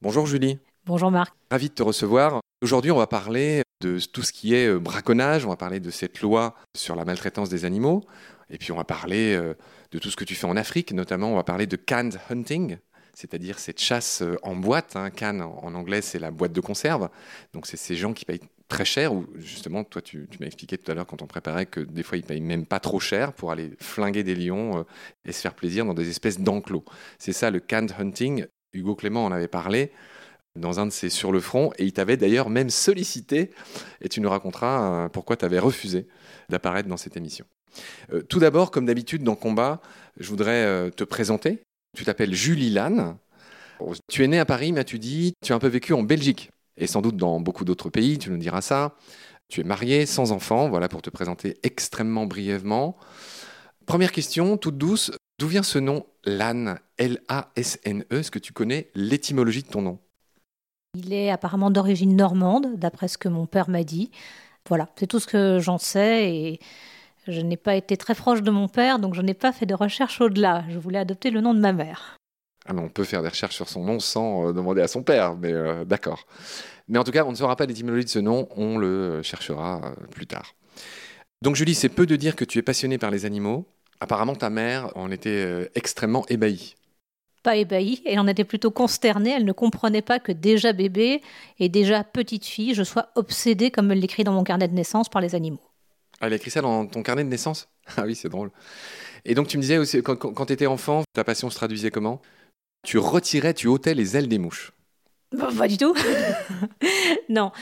Bonjour Julie. Bonjour Marc. Ravi de te recevoir. Aujourd'hui, on va parler de tout ce qui est euh, braconnage, on va parler de cette loi sur la maltraitance des animaux, et puis on va parler euh, de tout ce que tu fais en Afrique, notamment on va parler de canned hunting, c'est-à-dire cette chasse euh, en boîte. Hein. Canne en anglais, c'est la boîte de conserve. Donc c'est ces gens qui payent très cher, ou justement, toi tu, m'as expliqué tout à l'heure quand on préparait que des fois ils payent même pas trop cher pour aller flinguer des lions et se faire plaisir dans des espèces d'enclos. C'est ça le canned hunting. Hugo Clément en avait parlé dans un de ses sur le front, et il t'avait d'ailleurs même sollicité, et tu nous raconteras euh, pourquoi tu avais refusé d'apparaître dans cette émission. Euh, tout d'abord, comme d'habitude dans Combat, je voudrais euh, te présenter. Tu t'appelles Julie Lannes. Tu es né à Paris, mais tu dis, tu as un peu vécu en Belgique, et sans doute dans beaucoup d'autres pays, tu nous diras ça. Tu es marié, sans enfant, voilà pour te présenter extrêmement brièvement. Première question, toute douce, d'où vient ce nom Lannes L-A-S-N-E Est-ce que tu connais l'étymologie de ton nom? Il est apparemment d'origine normande, d'après ce que mon père m'a dit. Voilà, c'est tout ce que j'en sais et je n'ai pas été très proche de mon père, donc je n'ai pas fait de recherche au-delà. Je voulais adopter le nom de ma mère. Ah on peut faire des recherches sur son nom sans euh, demander à son père, mais euh, d'accord. Mais en tout cas, on ne saura pas l'étymologie de ce nom, on le cherchera euh, plus tard. Donc Julie, c'est peu de dire que tu es passionnée par les animaux. Apparemment, ta mère en était extrêmement ébahie pas ébahie, elle en était plutôt consternée, elle ne comprenait pas que déjà bébé et déjà petite fille, je sois obsédée, comme elle l'écrit dans mon carnet de naissance, par les animaux. Ah, elle a écrit ça dans ton carnet de naissance? Ah oui, c'est drôle. Et donc tu me disais aussi, quand, tu étais enfant, ta passion se traduisait comment? Tu retirais, tu ôtais les ailes des mouches. Pas du tout. non,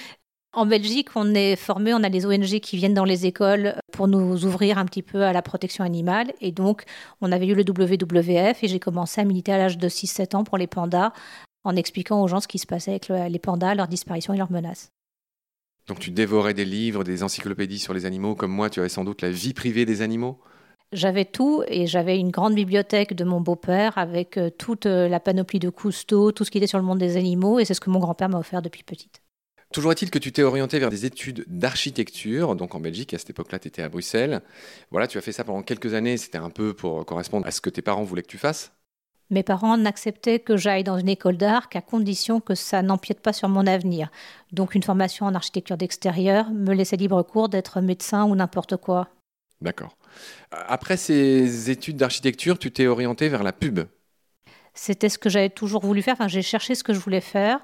en Belgique, on est formé, on a des ONG qui viennent dans les écoles pour nous ouvrir un petit peu à la protection animale. Et donc, on avait eu le WWF et j'ai commencé à militer à l'âge de 6-7 ans pour les pandas en expliquant aux gens ce qui se passait avec les pandas, leur disparition et leurs menaces. Donc tu dévorais des livres, des encyclopédies sur les animaux, comme moi, tu avais sans doute la vie privée des animaux? J'avais tout et j'avais une grande bibliothèque de mon beau-père avec euh, toute euh, la panoplie de Cousteau, tout ce qui était sur le monde des animaux et c'est ce que mon grand-père m'a offert depuis petite. Toujours est-il que tu t'es orienté vers des études d'architecture, donc en Belgique, à cette époque-là, tu étais à Bruxelles. Voilà, tu as fait ça pendant quelques années, c'était un peu pour correspondre à ce que tes parents voulaient que tu fasses mes parents n'acceptaient que j'aille dans une école d'art qu'à condition que ça n'empiète pas sur mon avenir. Donc une formation en architecture d'extérieur me laissait libre cours d'être médecin ou n'importe quoi. D'accord. Après ces études d'architecture, tu t'es orienté vers la pub. C'était ce que j'avais toujours voulu faire. Enfin, j'ai cherché ce que je voulais faire.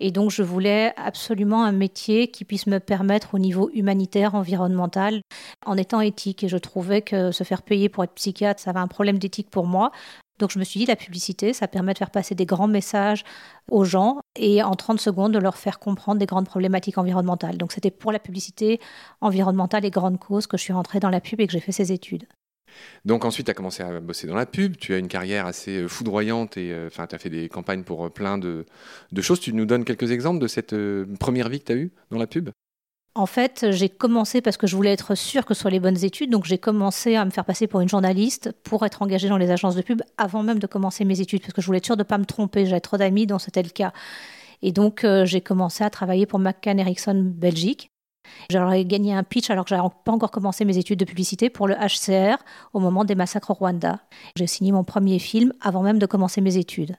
Et donc, je voulais absolument un métier qui puisse me permettre au niveau humanitaire, environnemental, en étant éthique. Et je trouvais que se faire payer pour être psychiatre, ça avait un problème d'éthique pour moi. Donc je me suis dit, la publicité, ça permet de faire passer des grands messages aux gens et en 30 secondes de leur faire comprendre des grandes problématiques environnementales. Donc c'était pour la publicité environnementale et grandes causes que je suis rentrée dans la pub et que j'ai fait ces études. Donc ensuite, tu as commencé à bosser dans la pub, tu as une carrière assez euh, foudroyante et euh, tu as fait des campagnes pour euh, plein de, choses. Tu nous donnes quelques exemples de cette première vie que tu as eue dans la pub? En fait, j'ai commencé parce que je voulais être sûre que ce soit les bonnes études, donc j'ai commencé à me faire passer pour une journaliste pour être engagée dans les agences de pub avant même de commencer mes études, parce que je voulais être sûre de ne pas me tromper. J'avais trop d'amis dont c'était le cas. Et donc, j'ai commencé à travailler pour McCann Erickson Belgique. J'aurais gagné un pitch alors que j'avais pas encore commencé mes études de publicité pour le HCR au moment des massacres au Rwanda. J'ai signé mon premier film avant même de commencer mes études.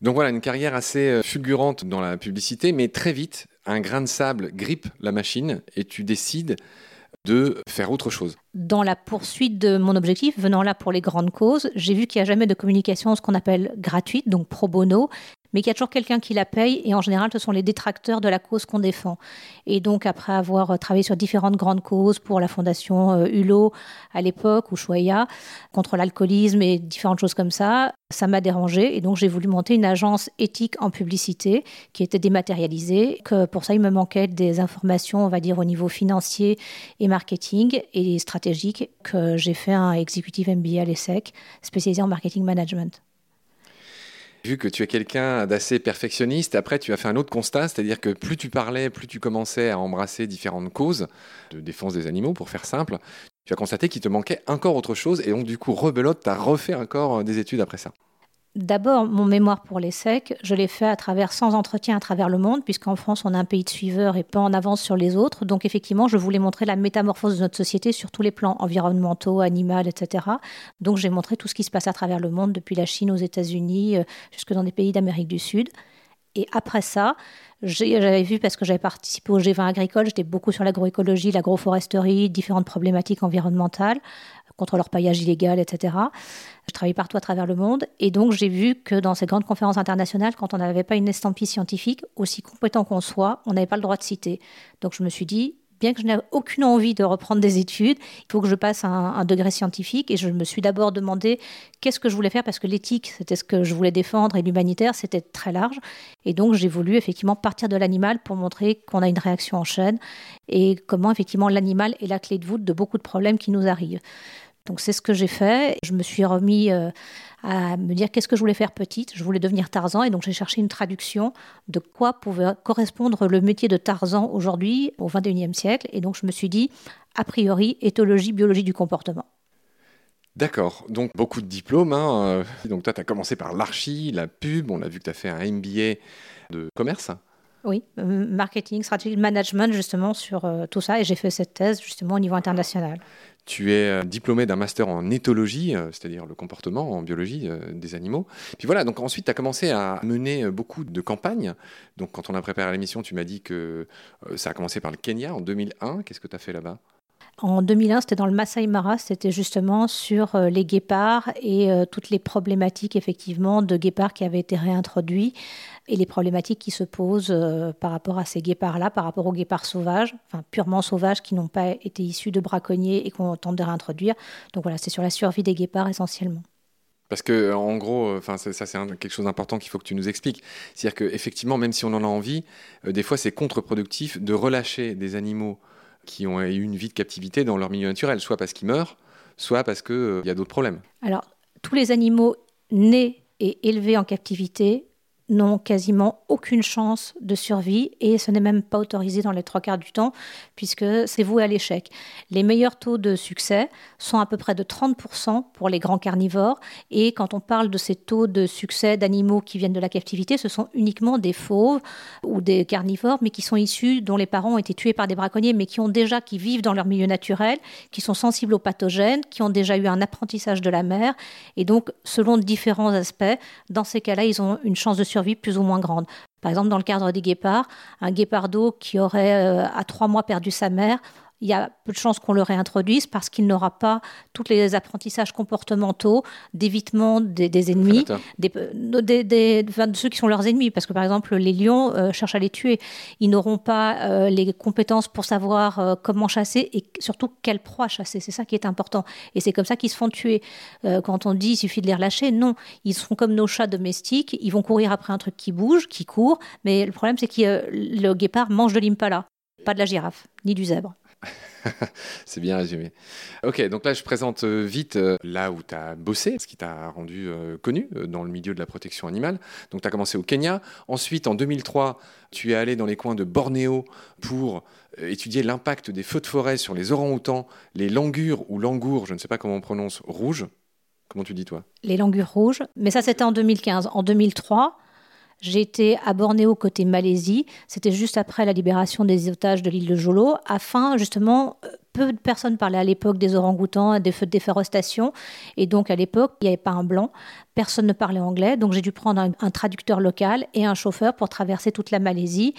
Donc voilà, une carrière assez euh, fulgurante dans la publicité, mais très vite, un grain de sable grippe la machine et tu décides de faire autre chose. Dans la poursuite de mon objectif, venant là pour les grandes causes, j'ai vu qu'il n'y a jamais de communication, ce qu'on appelle gratuite, donc pro bono, mais qu'il y a toujours quelqu'un qui la paye, et en général, ce sont les détracteurs de la cause qu'on défend. Et donc, après avoir euh, travaillé sur différentes grandes causes pour la fondation euh, Hulot à l'époque, ou Choya, contre l'alcoolisme et différentes choses comme ça, ça m'a dérangé, et donc j'ai voulu monter une agence éthique en publicité qui était dématérialisée, que pour ça, il me manquait des informations, on va dire, au niveau financier et marketing, et stratégique, que j'ai fait un executive MBA à l'ESSEC, spécialisé en marketing management vu que tu es quelqu'un d'assez perfectionniste, après tu as fait un autre constat, c'est-à-dire que plus tu parlais, plus tu commençais à embrasser différentes causes de défense des animaux, pour faire simple, tu as constaté qu'il te manquait encore autre chose, et donc du coup, rebelote, tu as refait encore des études après ça. D'abord, mon mémoire pour les secs, je l'ai fait à travers sans entretien à travers le monde, puisqu'en France, on a un pays de suiveurs et pas en avance sur les autres. Donc, effectivement, je voulais montrer la métamorphose de notre société sur tous les plans environnementaux, animaux, etc. Donc, j'ai montré tout ce qui se passe à travers le monde, depuis la Chine aux États-Unis, euh, jusque dans des pays d'Amérique du Sud. Et après ça, j'avais vu, parce que j'avais participé au G20 agricole, j'étais beaucoup sur l'agroécologie, l'agroforesterie, différentes problématiques environnementales contre leur paillage illégal, etc. Je travaille partout à travers le monde et donc j'ai vu que dans ces grandes conférences internationales, quand on n'avait pas une estampille scientifique, aussi compétent qu'on soit, on n'avait pas le droit de citer. Donc je me suis dit, bien que je n'ai aucune envie de reprendre des études, il faut que je passe un, un degré scientifique. Et je me suis d'abord demandé qu'est-ce que je voulais faire, parce que l'éthique, c'était ce que je voulais défendre, et l'humanitaire, c'était très large. Et donc, j'ai voulu effectivement partir de l'animal pour montrer qu'on a une réaction en chaîne, et comment effectivement l'animal est la clé de voûte de beaucoup de problèmes qui nous arrivent. Donc c'est ce que j'ai fait. Je me suis remis euh, à me dire qu'est-ce que je voulais faire petite. Je voulais devenir Tarzan et donc j'ai cherché une traduction de quoi pouvait correspondre le métier de Tarzan aujourd'hui au XXIe siècle. Et donc je me suis dit, a priori, éthologie, biologie du comportement. D'accord, donc beaucoup de diplômes. Hein. Donc toi, tu as commencé par l'archi, la pub, on a vu que tu as fait un MBA de commerce. Oui, euh, marketing, stratégie, management, justement, sur euh, tout ça. Et j'ai fait cette thèse, justement, au niveau international. Tu es euh, diplômé d'un master en éthologie, c'est-à-dire le comportement en biologie des animaux. Puis voilà, donc ensuite, tu as commencé à mener beaucoup de campagnes. Donc, quand on a préparé l'émission, tu m'as dit que ça a commencé par le Kenya en 2001. Qu'est-ce que tu as fait là-bas? En 2001, c'était dans le Masai Mara, c'était justement sur euh, les guépards et euh, toutes les problématiques effectivement de guépards qui avaient été réintroduits et les problématiques qui se posent euh, par rapport à ces guépards-là, par rapport aux guépards sauvages, enfin purement sauvages qui n'ont pas été issus de braconniers et qu'on tente de réintroduire. Donc voilà, c'est sur la survie des guépards essentiellement. Parce que, en gros, enfin, ça, c'est quelque chose d'important qu'il faut que tu nous expliques. C'est-à-dire qu'effectivement, même si on en a envie, des fois, c'est contre-productif de relâcher des animaux qui ont eu une vie de captivité dans leur milieu naturel, soit parce qu'ils meurent, soit parce qu'il euh, y a d'autres problèmes. Alors, tous les animaux nés et élevés en captivité n'ont quasiment aucune chance de survie et ce n'est même pas autorisé dans les trois quarts du temps puisque c'est voué à l'échec. Les meilleurs taux de succès sont à peu près de 30% pour les grands carnivores et quand on parle de ces taux de succès d'animaux qui viennent de la captivité, ce sont uniquement des fauves ou des carnivores mais qui sont issus dont les parents ont été tués par des braconniers mais qui ont déjà qui vivent dans leur milieu naturel, qui sont sensibles aux pathogènes, qui ont déjà eu un apprentissage de la mer et donc selon différents aspects, dans ces cas-là, ils ont une chance de survie plus ou moins grande. Par exemple, dans le cadre des guépards, un guépardo qui aurait euh, à trois mois perdu sa mère il y a peu de chances qu'on le réintroduise parce qu'il n'aura pas tous les apprentissages comportementaux d'évitement des, ennemis, des, de ceux qui sont leurs ennemis. Parce que par exemple, les lions euh, cherchent à les tuer. Ils n'auront pas euh, les compétences pour savoir euh, comment chasser et surtout quelle proie chasser. C'est ça qui est important. Et c'est comme ça qu'ils se font tuer. quand on dit il suffit de les relâcher, non. Ils seront comme nos chats domestiques. Ils vont courir après un truc qui bouge, qui court. Mais le problème, c'est que le guépard mange de l'impala, pas de la girafe, ni du zèbre. c'est bien résumé. Ok, donc là, je présente euh, vite euh, là où tu as bossé, ce qui t'a rendu euh, connu dans le milieu de la protection animale. Donc, tu as commencé au Kenya. Ensuite, en 2003, tu es allé dans les coins de Bornéo pour étudier l'impact des feux de forêt sur les orang-outans, les langures ou langours, je ne sais pas comment on prononce, rouges. Comment tu dis, toi? Les langures rouges. Mais ça, c'était en 2015. En 2003, j'ai été à Bornéo côté Malaisie. C'était juste après la libération des otages de l'île de Jolo, afin justement euh, peu de personnes parlaient à l'époque des orang-outans, des feux de déforestation. Et donc, à l'époque, il n'y avait pas un blanc. Personne ne parlait anglais. Donc, j'ai dû prendre un, traducteur local et un chauffeur pour traverser toute la Malaisie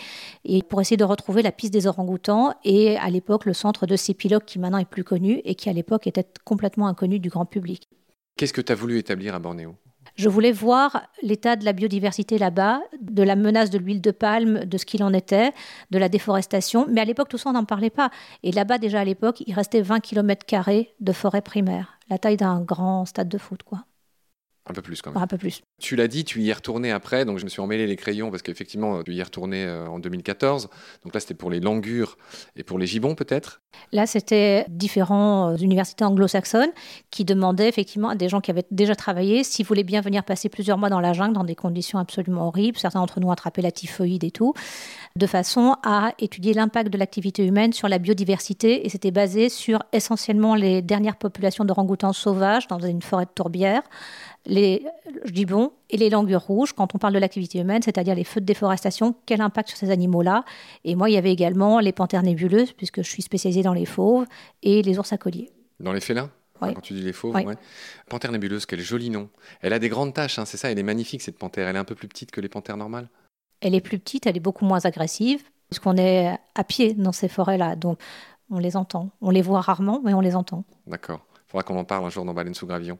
et pour essayer de retrouver la piste des orang-outans. Et à l'époque, le centre de Sipilok, qui maintenant est plus connu et qui à l'époque était complètement inconnu du grand public. Qu'est-ce que tu as voulu établir à Bornéo? Je voulais voir l'état de la biodiversité là-bas, de la menace de l'huile de palme, de ce qu'il en était, de la déforestation. Mais à l'époque, tout ça, on n'en parlait pas. Et là-bas, déjà à l'époque, il restait 20 km de forêt primaire, la taille d'un grand stade de foot, quoi. Un peu plus quand même. Un peu plus. Tu l'as dit, tu y es retourné après, donc je me suis emmêlé les crayons parce qu'effectivement, tu y es retourné euh, en 2014. Donc là, c'était pour les langures et pour les gibbons peut-être? Là, c'était différentes euh, universités anglo-saxonnes qui demandaient effectivement à des gens qui avaient déjà travaillé s'ils voulaient bien venir passer plusieurs mois dans la jungle dans des conditions absolument horribles. Certains d'entre nous ont attrapé la typhoïde et tout. De façon à étudier l'impact de l'activité humaine sur la biodiversité. Et c'était basé sur essentiellement les dernières populations d'orang-outans sauvages dans une forêt de tourbière, les gibbons et les langueurs rouges, quand on parle de l'activité humaine, c'est-à-dire les feux de déforestation, quel impact sur ces animaux-là? Et moi, il y avait également les panthères nébuleuses, puisque je suis spécialisée dans les fauves, et les ours à collier. Dans les félins? Quand tu dis les fauves, Panthère nébuleuse, quel joli nom. Elle a des grandes taches, hein, c'est ça, elle est magnifique cette panthère. Elle est un peu plus petite que les panthères normales? Elle est plus petite, elle est beaucoup moins agressive, puisqu'on est à pied dans ces forêts-là. Donc on les entend. On les voit rarement, mais on les entend. D'accord. Il faudra qu'on en parle un jour dans Baleine sous Gravillon.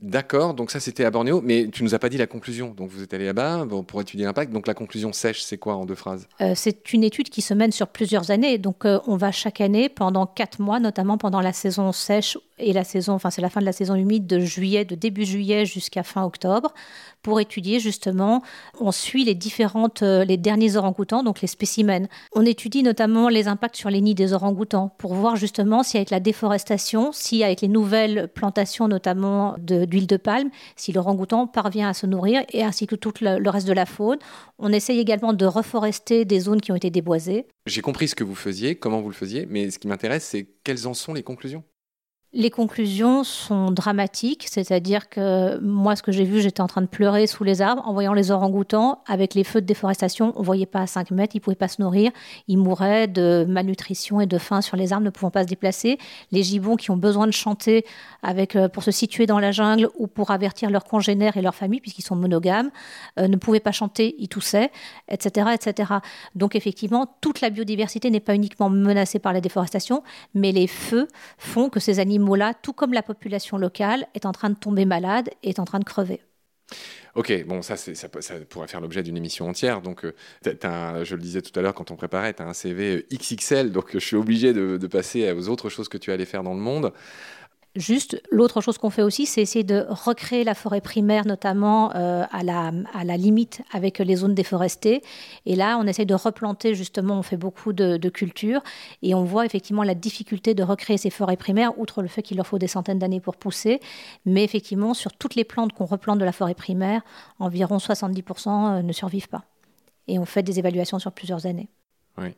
D'accord, donc ça c'était à Bornéo, mais tu nous as pas dit la conclusion. Donc vous êtes allé là-bas pour étudier l'impact. Donc la conclusion sèche, c'est quoi en deux phrases? Euh, C'est une étude qui se mène sur plusieurs années. Donc euh, on va chaque année pendant quatre mois, notamment pendant la saison sèche et la saison, enfin c'est la fin de la saison humide de juillet, de début juillet jusqu'à fin octobre, pour étudier justement. On suit les différentes, euh, les derniers orang-outans, donc les spécimens. On étudie notamment les impacts sur les nids des orang-outans pour voir justement si avec la déforestation, si avec les nouvelles plantations notamment de d'huile de palme, si le rangoutan parvient à se nourrir, et ainsi que tout le, reste de la faune. On essaye également de reforester des zones qui ont été déboisées. J'ai compris ce que vous faisiez, comment vous le faisiez, mais ce qui m'intéresse, c'est quelles en sont les conclusions? Les conclusions sont dramatiques, c'est-à-dire que moi, ce que j'ai vu, j'étais en train de pleurer sous les arbres en voyant les orang-outans avec les feux de déforestation. On ne voyait pas à 5 mètres, ils ne pouvaient pas se nourrir. Ils mouraient de malnutrition et de faim sur les arbres, ne pouvant pas se déplacer. Les gibbons qui ont besoin de chanter euh, pour se situer dans la jungle ou pour avertir leurs congénères et leurs familles, puisqu'ils sont monogames, euh, ne pouvaient pas chanter, ils toussaient, etc., etc. Donc effectivement, toute la biodiversité n'est pas uniquement menacée par la déforestation, mais les feux font que ces animaux animaux-là, tout comme la population locale, est en train de tomber malade et est en train de crever. Ok, bon, ça, ça, ça, pourrait faire l'objet d'une émission entière. Donc, euh, je le disais tout à l'heure quand on préparait, tu as un CV XXL, donc je suis obligé de, passer aux autres choses que tu allais faire dans le monde. Juste, l'autre chose qu'on fait aussi, c'est essayer de recréer la forêt primaire, notamment euh, à, la, à, la, limite avec les zones déforestées. Et là, on essaye de replanter, justement, on fait beaucoup de, de cultures. Et on voit effectivement la difficulté de recréer ces forêts primaires, outre le fait qu'il leur faut des centaines d'années pour pousser. Mais effectivement, sur toutes les plantes qu'on replante de la forêt primaire, environ 70% euh, ne survivent pas. Et on fait des évaluations sur plusieurs années. Oui.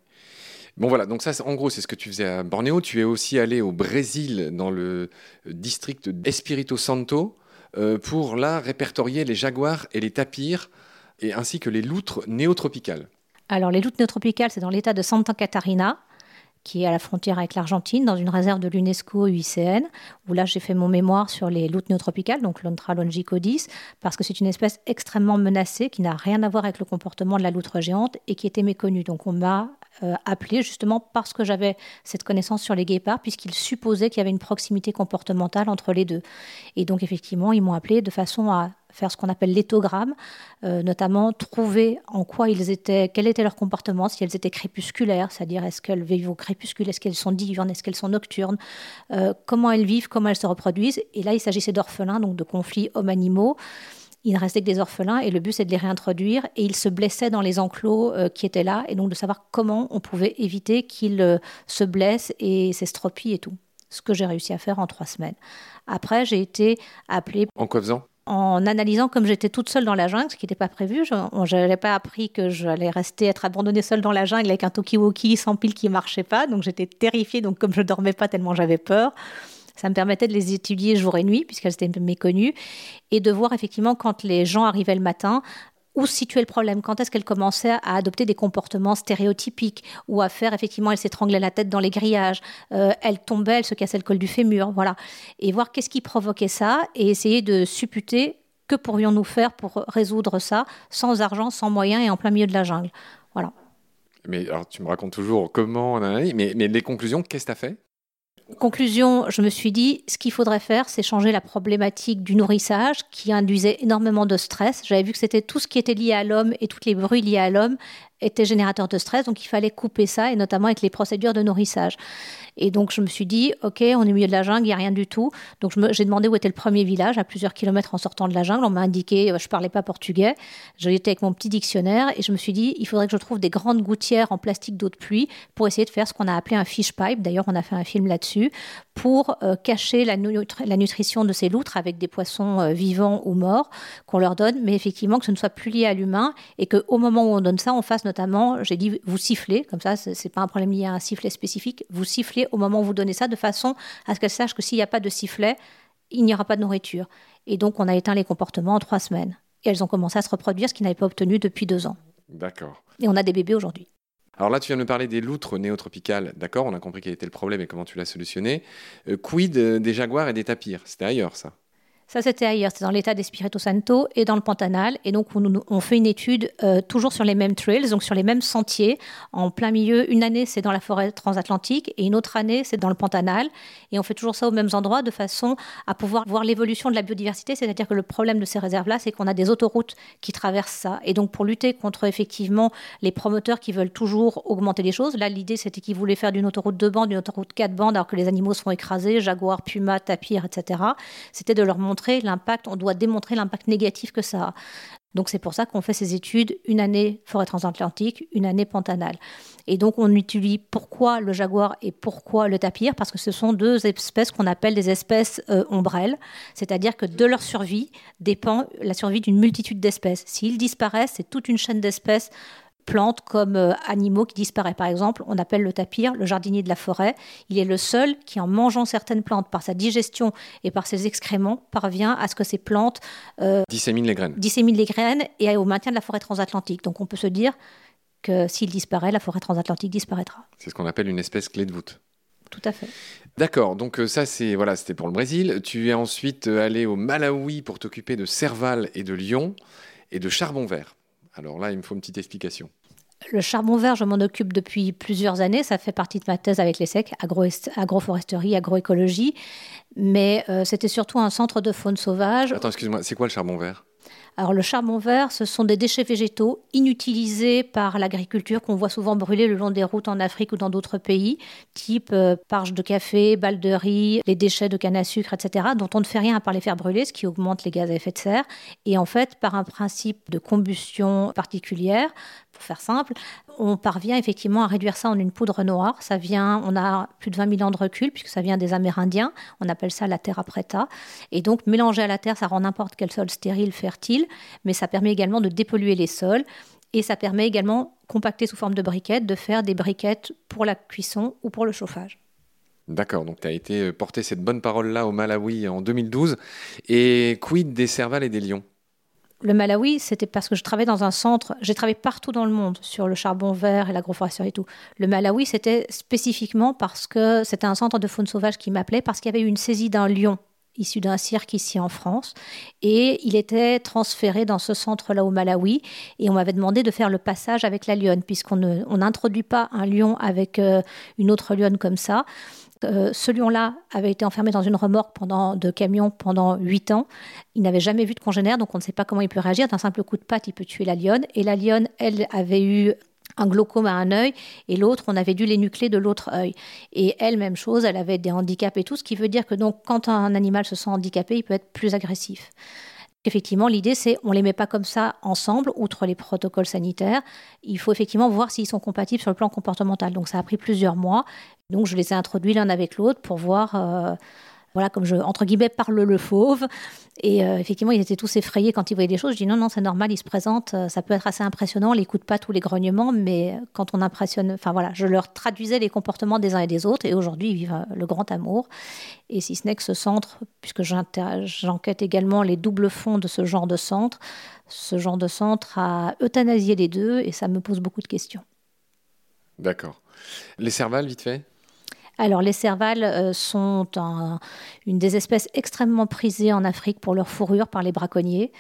Bon voilà, donc ça en gros c'est ce que tu faisais à Bornéo. Tu es aussi allé au Brésil dans le district d'Espirito Santo euh, pour là répertorier les jaguars et les tapirs et ainsi que les loutres néotropicales. Alors les loutres néotropicales c'est dans l'état de Santa Catarina qui est à la frontière avec l'Argentine, dans une réserve de l'UNESCO UICN, où là j'ai fait mon mémoire sur les loutres néotropicales, donc Lontra longicodis, parce que c'est une espèce extrêmement menacée qui n'a rien à voir avec le comportement de la loutre géante et qui était méconnue. Donc on m'a euh, appelé justement parce que j'avais cette connaissance sur les guépards, puisqu'ils supposaient qu'il y avait une proximité comportementale entre les deux. Et donc effectivement, ils m'ont appelé de façon à faire ce qu'on appelle l'éthogramme, euh, notamment trouver en quoi ils étaient, quel était leur comportement, si elles étaient crépusculaires, c'est-à-dire est-ce qu'elles vivent au crépuscule, est-ce qu'elles sont diurnes, est-ce qu'elles sont nocturnes, euh, comment elles vivent, comment elles se reproduisent. Et là, il s'agissait d'orphelins, donc de conflits hommes-animaux. Il ne restait que des orphelins et le but c'est de les réintroduire et ils se blessaient dans les enclos euh, qui étaient là et donc de savoir comment on pouvait éviter qu'ils euh, se blessent et s'estropient et tout. Ce que j'ai réussi à faire en trois semaines. Après, j'ai été appelée. En quoi faisant? En analysant comme j'étais toute seule dans la jungle, ce qui n'était pas prévu. Je n'avais pas appris que j'allais rester, être abandonnée seule dans la jungle avec un Tokiwoki sans pile qui ne marchait pas. Donc j'étais terrifiée. Donc comme je ne dormais pas tellement j'avais peur, ça me permettait de les étudier jour et nuit, puisqu'elles étaient méconnues, et de voir effectivement quand les gens arrivaient le matin, où situait le problème Quand est-ce qu'elles commençaient à adopter des comportements stéréotypiques ou à faire effectivement, elles s'étranglaient la tête dans les grillages, euh, elles tombaient, elles se cassaient le col du fémur, voilà. Et voir qu'est-ce qui provoquait ça et essayer de supputer que pourrions-nous faire pour résoudre ça sans argent, sans moyens et en plein milieu de la jungle. Voilà. Mais alors, tu me racontes toujours comment mais, mais les conclusions, qu'est-ce que tu as fait? Conclusion, je me suis dit, ce qu'il faudrait faire, c'est changer la problématique du nourrissage qui induisait énormément de stress. J'avais vu que c'était tout ce qui était lié à l'homme et tous les bruits liés à l'homme étaient générateurs de stress, donc il fallait couper ça, et notamment avec les procédures de nourrissage. Et donc je me suis dit, ok, on est au milieu de la jungle, il n'y a rien du tout. Donc j'ai demandé où était le premier village, à plusieurs kilomètres en sortant de la jungle. On m'a indiqué, euh, je parlais pas portugais. J'étais avec mon petit dictionnaire et je me suis dit, il faudrait que je trouve des grandes gouttières en plastique d'eau de pluie pour essayer de faire ce qu'on a appelé un fish pipe. D'ailleurs, on a fait un film là-dessus pour euh, cacher la, nutrition de ces loutres avec des poissons euh, vivants ou morts qu'on leur donne, mais effectivement que ce ne soit plus lié à l'humain et qu'au moment où on donne ça, on fasse notamment, j'ai dit vous sifflez, comme ça, c'est pas un problème lié à un sifflet spécifique. Vous sifflez au moment où vous donnez ça, de façon à ce qu'elle sache que s'il n'y a pas de sifflet, il n'y aura pas de nourriture. Et donc, on a éteint les comportements en trois semaines. Et elles ont commencé à se reproduire, ce qu'ils n'avaient pas obtenu depuis deux ans. D'accord. Et on a des bébés aujourd'hui. Alors là, tu viens de nous parler des loutres néotropicales. D'accord, on a compris quel était le problème et comment tu l'as solutionné. Euh, quid des jaguars et des tapirs? C'était ailleurs, ça? Ça, c'était ailleurs, c'était dans l'état d'Espirito Santo et dans le Pantanal. Et donc, on, fait une étude euh, toujours sur les mêmes trails, donc sur les mêmes sentiers, en plein milieu. Une année, c'est dans la forêt transatlantique et une autre année, c'est dans le Pantanal. Et on fait toujours ça aux mêmes endroits de façon à pouvoir voir l'évolution de la biodiversité. C'est-à-dire que le problème de ces réserves-là, c'est qu'on a des autoroutes qui traversent ça. Et donc, pour lutter contre effectivement les promoteurs qui veulent toujours augmenter les choses, là, l'idée, c'était qu'ils voulaient faire d'une autoroute deux bandes, une autoroute quatre bandes, alors que les animaux se font écraser, jaguars, pumas, tapirs, etc. C'était de leur montrer l'impact, on doit démontrer l'impact négatif que ça a. Donc c'est pour ça qu'on fait ces études une année forêt transatlantique, une année pantanale. Et donc on utilise pourquoi le jaguar et pourquoi le tapir Parce que ce sont deux espèces qu'on appelle des espèces euh, ombrelles, c'est-à-dire que de leur survie dépend la survie d'une multitude d'espèces. S'ils disparaissent, c'est toute une chaîne d'espèces plantes comme euh, animaux qui disparaissent. Par exemple, on appelle le tapir le jardinier de la forêt. Il est le seul qui, en mangeant certaines plantes, par sa digestion et par ses excréments, parvient à ce que ces plantes euh, disséminent les graines. Disséminent les graines et au maintien de la forêt transatlantique. Donc on peut se dire que s'il disparaît, la forêt transatlantique disparaîtra. C'est ce qu'on appelle une espèce clé de voûte. Tout à fait. D'accord, donc euh, ça c'est voilà, c'était pour le Brésil. Tu es ensuite allé au Malawi pour t'occuper de cerval et de lion et de charbon vert. Alors là, il me faut une petite explication. Le charbon vert, je m'en occupe depuis plusieurs années. Ça fait partie de ma thèse avec les SEC, agroforesterie, agroécologie. Mais euh, c'était surtout un centre de faune sauvage. Attends, excuse-moi, c'est quoi le charbon vert? Alors le charbon vert, ce sont des déchets végétaux inutilisés par l'agriculture qu'on voit souvent brûler le long des routes en Afrique ou dans d'autres pays, type euh, parches de café, balles de riz, les déchets de canne à sucre, etc., dont on ne fait rien à part les faire brûler, ce qui augmente les gaz à effet de serre. Et en fait, par un principe de combustion particulière, pour faire simple, on parvient effectivement à réduire ça en une poudre noire. Ça vient, on a plus de 20 000 ans de recul puisque ça vient des Amérindiens. On appelle ça la terra preta. Et donc mélanger à la terre, ça rend n'importe quel sol stérile, fertile, mais ça permet également de dépolluer les sols. Et ça permet également, compacté sous forme de briquettes, de faire des briquettes pour la cuisson ou pour le chauffage. D'accord, donc tu as été porter cette bonne parole-là au Malawi en 2012. Et quid des cervales et des lions? Le Malawi, c'était parce que je travaillais dans un centre, j'ai travaillé partout dans le monde sur le charbon vert et l'agroforesterie et tout. Le Malawi, c'était spécifiquement parce que c'était un centre de faune sauvage qui m'appelait, parce qu'il y avait eu une saisie d'un lion issu d'un cirque ici en France. Et il était transféré dans ce centre-là au Malawi. Et on m'avait demandé de faire le passage avec la lionne, puisqu'on n'introduit pas un lion avec euh, une autre lionne comme ça. Euh, ce lion-là avait été enfermé dans une remorque pendant, de camion pendant huit ans. Il n'avait jamais vu de congénère, donc on ne sait pas comment il peut réagir. D'un simple coup de patte, il peut tuer la lionne. Et la lionne, elle, avait eu un glaucome à un œil et l'autre, on avait dû l'énucler de l'autre œil. Et elle, même chose, elle avait des handicaps et tout, ce qui veut dire que donc quand un animal se sent handicapé, il peut être plus agressif. Effectivement, l'idée, c'est on les met pas comme ça ensemble, outre les protocoles sanitaires. Il faut effectivement voir s'ils sont compatibles sur le plan comportemental. Donc, ça a pris plusieurs mois. Donc, je les ai introduits l'un avec l'autre pour voir. Euh, voilà, comme je, entre guillemets, parle le fauve. Et euh, effectivement, ils étaient tous effrayés quand ils voyaient des choses. Je dis non, non, c'est normal, ils se présentent. Euh, ça peut être assez impressionnant. On n'écoute pas tous les grognements, mais quand on impressionne, enfin voilà, je leur traduisais les comportements des uns et des autres. Et aujourd'hui, ils vivent euh, le grand amour. Et si ce n'est que ce centre, puisque j'enquête également les doubles fonds de ce genre de centre, ce genre de centre a euthanasié les deux et ça me pose beaucoup de questions. D'accord. Les cervales, vite fait? Alors les cervales euh, sont une des espèces extrêmement prisées en Afrique pour leur fourrure par les braconniers.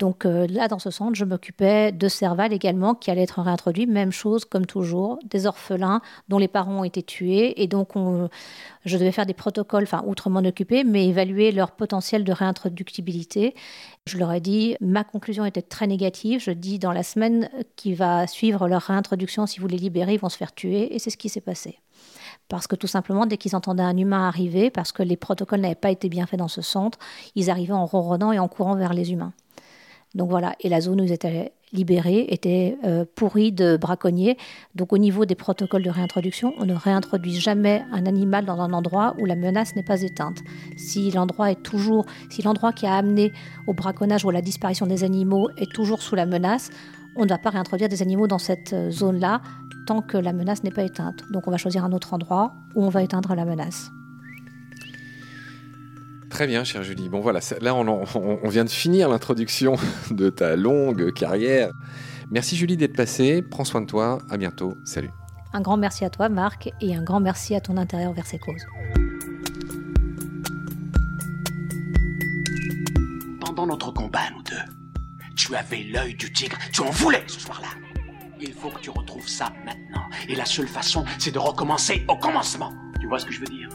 Donc euh, là, dans ce centre, je m'occupais de cervales également qui allaient être réintroduits. Même chose, comme toujours, des orphelins dont les parents ont été tués. Et donc, je devais faire des protocoles, enfin, outre m'en occuper, mais évaluer leur potentiel de réintroductibilité. Je leur ai dit, ma conclusion était très négative. Je dis, dans la semaine qui va suivre leur réintroduction, si vous les libérez, ils vont se faire tuer. Et c'est ce qui s'est passé parce que tout simplement, dès qu'ils entendaient un humain arriver, parce que les protocoles n'avaient pas été bien faits dans ce centre, ils arrivaient en ronronnant et en courant vers les humains. Donc voilà, et la zone où ils étaient libérés était euh, pourrie de braconniers. Donc au niveau des protocoles de réintroduction, on ne réintroduit jamais un animal dans un endroit où la menace n'est pas éteinte. Si l'endroit est toujours, si l'endroit qui a amené au braconnage ou à la disparition des animaux est toujours sous la menace, on ne va pas réintroduire des animaux dans cette euh, zone-là tant que la menace n'est pas éteinte. Donc on va choisir un autre endroit où on va éteindre la menace. Très bien, chère Julie. Bon voilà, là on, vient de finir l'introduction de ta longue carrière. Merci Julie d'être passée. Prends soin de toi. À bientôt. Salut. Un grand merci à toi, Marc, et un grand merci à ton intérieur vers ces causes. Pendant notre combat, nous deux, tu avais l'œil du tigre. Tu en voulais ce soir-là. Il faut que tu retrouves ça maintenant. Et la seule façon, c'est de recommencer au commencement. Tu vois ce que je veux dire?